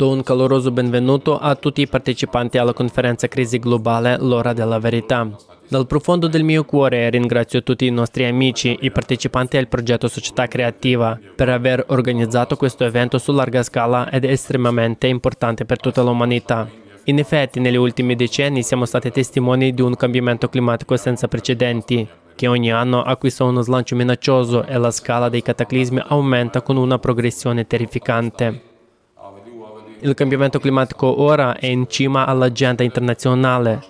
Do un caloroso benvenuto a tutti i partecipanti alla conferenza Crisi Globale L'ora della verità. Dal profondo del mio cuore ringrazio tutti i nostri amici, i partecipanti al progetto Società Creativa, per aver organizzato questo evento su larga scala ed estremamente importante per tutta l'umanità. In effetti, negli ultimi decenni siamo stati testimoni di un cambiamento climatico senza precedenti, che ogni anno acquista uno slancio minaccioso e la scala dei cataclismi aumenta con una progressione terrificante. Il cambiamento climatico ora è in cima all'agenda internazionale.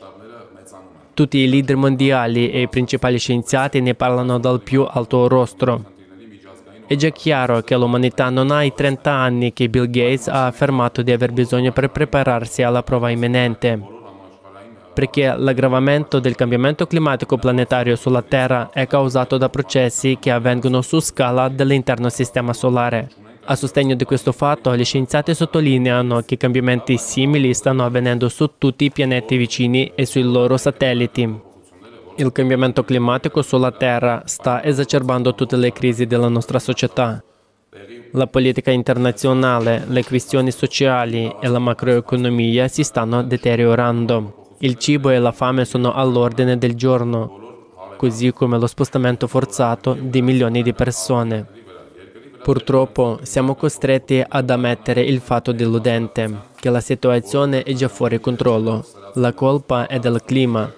Tutti i leader mondiali e i principali scienziati ne parlano dal più alto rostro. È già chiaro che l'umanità non ha i 30 anni che Bill Gates ha affermato di aver bisogno per prepararsi alla prova imminente. Perché l'aggravamento del cambiamento climatico planetario sulla Terra è causato da processi che avvengono su scala dell'interno sistema solare. A sostegno di questo fatto, gli scienziati sottolineano che cambiamenti simili stanno avvenendo su tutti i pianeti vicini e sui loro satelliti. Il cambiamento climatico sulla Terra sta esacerbando tutte le crisi della nostra società. La politica internazionale, le questioni sociali e la macroeconomia si stanno deteriorando. Il cibo e la fame sono all'ordine del giorno, così come lo spostamento forzato di milioni di persone. Purtroppo siamo costretti ad ammettere il fatto deludente che la situazione è già fuori controllo. La colpa è del clima.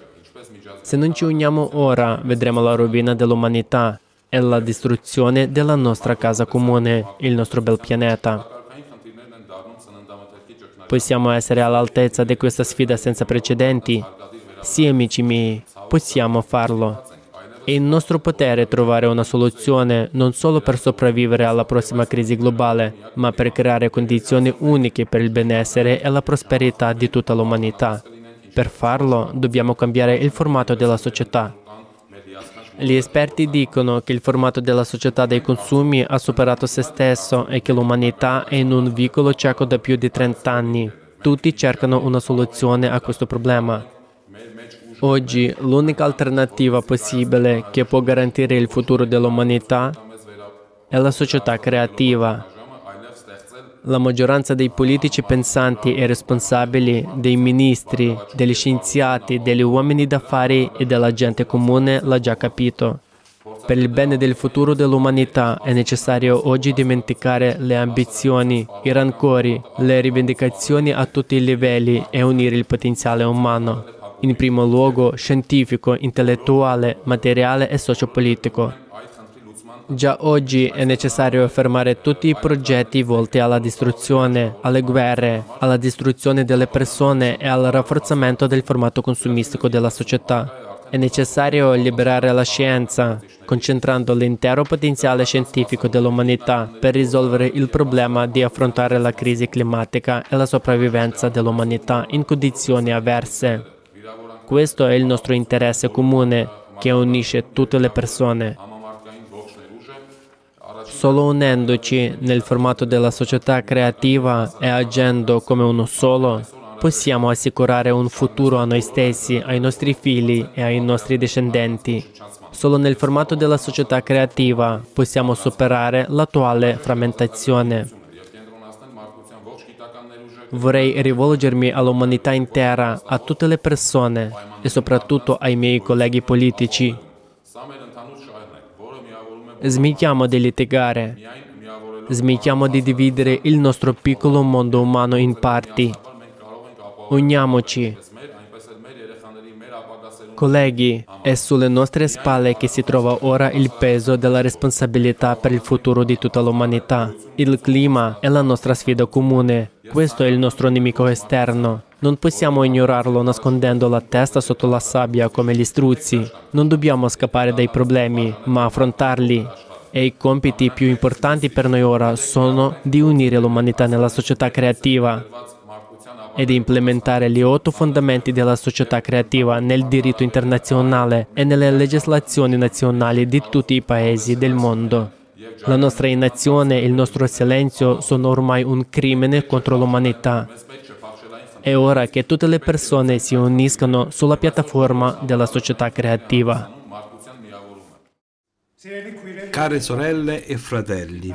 Se non ci uniamo ora, vedremo la rovina dell'umanità e la distruzione della nostra casa comune, il nostro bel pianeta. Possiamo essere all'altezza di questa sfida senza precedenti? Sì, amici miei, possiamo farlo. È in nostro potere trovare una soluzione non solo per sopravvivere alla prossima crisi globale, ma per creare condizioni uniche per il benessere e la prosperità di tutta l'umanità. Per farlo dobbiamo cambiare il formato della società. Gli esperti dicono che il formato della società dei consumi ha superato se stesso e che l'umanità è in un vicolo cieco da più di 30 anni. Tutti cercano una soluzione a questo problema. Oggi l'unica alternativa possibile che può garantire il futuro dell'umanità è la società creativa. La maggioranza dei politici pensanti e responsabili, dei ministri, degli scienziati, degli uomini d'affari e della gente comune l'ha già capito. Per il bene del futuro dell'umanità è necessario oggi dimenticare le ambizioni, i rancori, le rivendicazioni a tutti i livelli e unire il potenziale umano in primo luogo scientifico, intellettuale, materiale e sociopolitico. Già oggi è necessario fermare tutti i progetti volti alla distruzione, alle guerre, alla distruzione delle persone e al rafforzamento del formato consumistico della società. È necessario liberare la scienza, concentrando l'intero potenziale scientifico dell'umanità per risolvere il problema di affrontare la crisi climatica e la sopravvivenza dell'umanità in condizioni avverse. Questo è il nostro interesse comune che unisce tutte le persone. Solo unendoci nel formato della società creativa e agendo come uno solo, possiamo assicurare un futuro a noi stessi, ai nostri figli e ai nostri discendenti. Solo nel formato della società creativa possiamo superare l'attuale frammentazione. Vorrei rivolgermi all'umanità intera, a tutte le persone e soprattutto ai miei colleghi politici. Smettiamo di litigare. Smettiamo di dividere il nostro piccolo mondo umano in parti. Uniamoci. Colleghi, è sulle nostre spalle che si trova ora il peso della responsabilità per il futuro di tutta l'umanità. Il clima è la nostra sfida comune questo è il nostro nemico esterno. Non possiamo ignorarlo nascondendo la testa sotto la sabbia come gli struzzi. Non dobbiamo scappare dai problemi, ma affrontarli. E i compiti più importanti per noi ora sono di unire l'umanità nella società creativa e di implementare gli otto fondamenti della società creativa nel diritto internazionale e nelle legislazioni nazionali di tutti i paesi del mondo. La nostra inazione e il nostro silenzio sono ormai un crimine contro l'umanità. È ora che tutte le persone si uniscano sulla piattaforma della società creativa. Care sorelle e fratelli,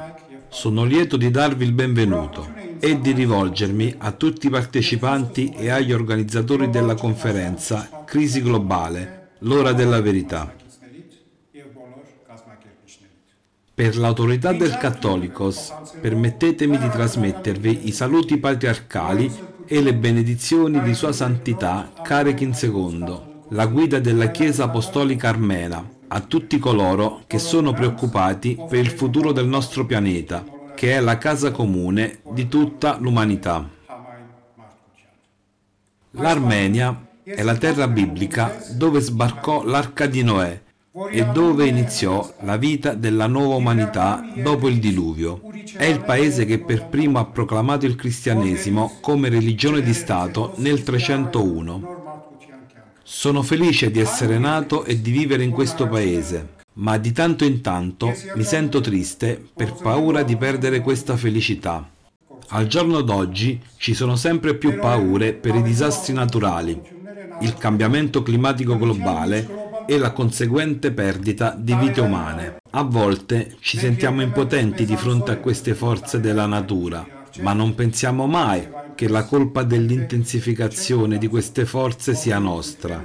sono lieto di darvi il benvenuto e di rivolgermi a tutti i partecipanti e agli organizzatori della conferenza Crisi Globale, l'ora della verità. Per l'autorità del Cattolicos, permettetemi di trasmettervi i saluti patriarcali e le benedizioni di Sua Santità Carechin II, la guida della Chiesa Apostolica Armena, a tutti coloro che sono preoccupati per il futuro del nostro pianeta, che è la casa comune di tutta l'umanità. L'Armenia è la terra biblica dove sbarcò l'arca di Noè e dove iniziò la vita della nuova umanità dopo il diluvio. È il paese che per primo ha proclamato il cristianesimo come religione di Stato nel 301 sono felice di essere nato e di vivere in questo paese, ma di tanto in tanto mi sento triste per paura di perdere questa felicità. Al giorno d'oggi ci sono sempre più paure per i disastri naturali, il cambiamento climatico globale e la conseguente perdita di vite umane. A volte ci sentiamo impotenti di fronte a queste forze della natura, ma non pensiamo mai che la colpa dell'intensificazione di queste forze sia nostra.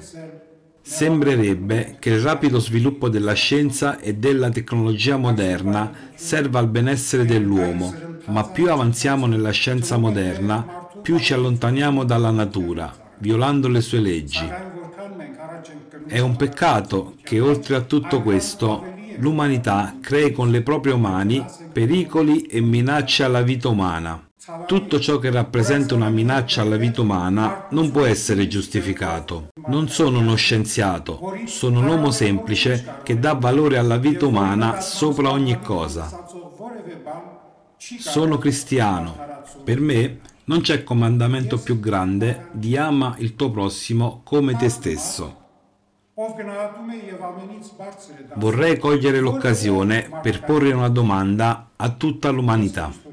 Sembrerebbe che il rapido sviluppo della scienza e della tecnologia moderna serva al benessere dell'uomo, ma più avanziamo nella scienza moderna, più ci allontaniamo dalla natura, violando le sue leggi. È un peccato che oltre a tutto questo l'umanità crei con le proprie mani pericoli e minacce alla vita umana. Tutto ciò che rappresenta una minaccia alla vita umana non può essere giustificato. Non sono uno scienziato, sono un uomo semplice che dà valore alla vita umana sopra ogni cosa. Sono cristiano. Per me non c'è comandamento più grande di ama il tuo prossimo come te stesso. Vorrei cogliere l'occasione per porre una domanda a tutta l'umanità.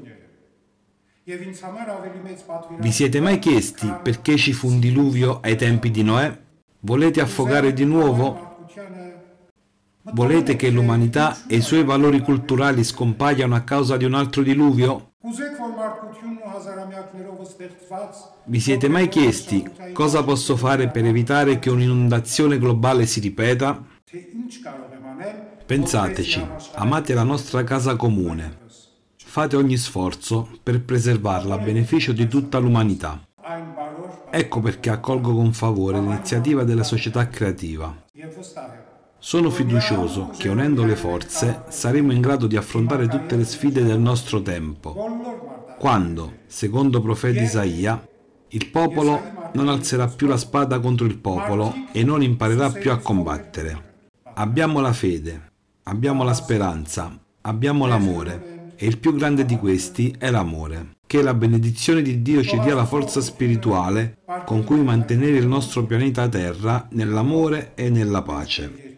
Vi siete mai chiesti perché ci fu un diluvio ai tempi di Noè? Volete affogare di nuovo? Volete che l'umanità e i suoi valori culturali scompaiano a causa di un altro diluvio? Vi siete mai chiesti cosa posso fare per evitare che un'inondazione globale si ripeta? Pensateci, amate la nostra casa comune, Fate ogni sforzo per preservarla a beneficio di tutta l'umanità. Ecco perché accolgo con favore l'iniziativa della società creativa. Sono fiducioso che unendo le forze saremo in grado di affrontare tutte le sfide del nostro tempo. Quando, secondo profeta Isaia, il popolo non alzerà più la spada contro il popolo e non imparerà più a combattere. Abbiamo la fede, abbiamo la speranza, abbiamo l'amore e il più grande di questi è l'amore. Che la benedizione di Dio ci dia la forza spirituale con cui mantenere il nostro pianeta Terra nell'amore e nella pace.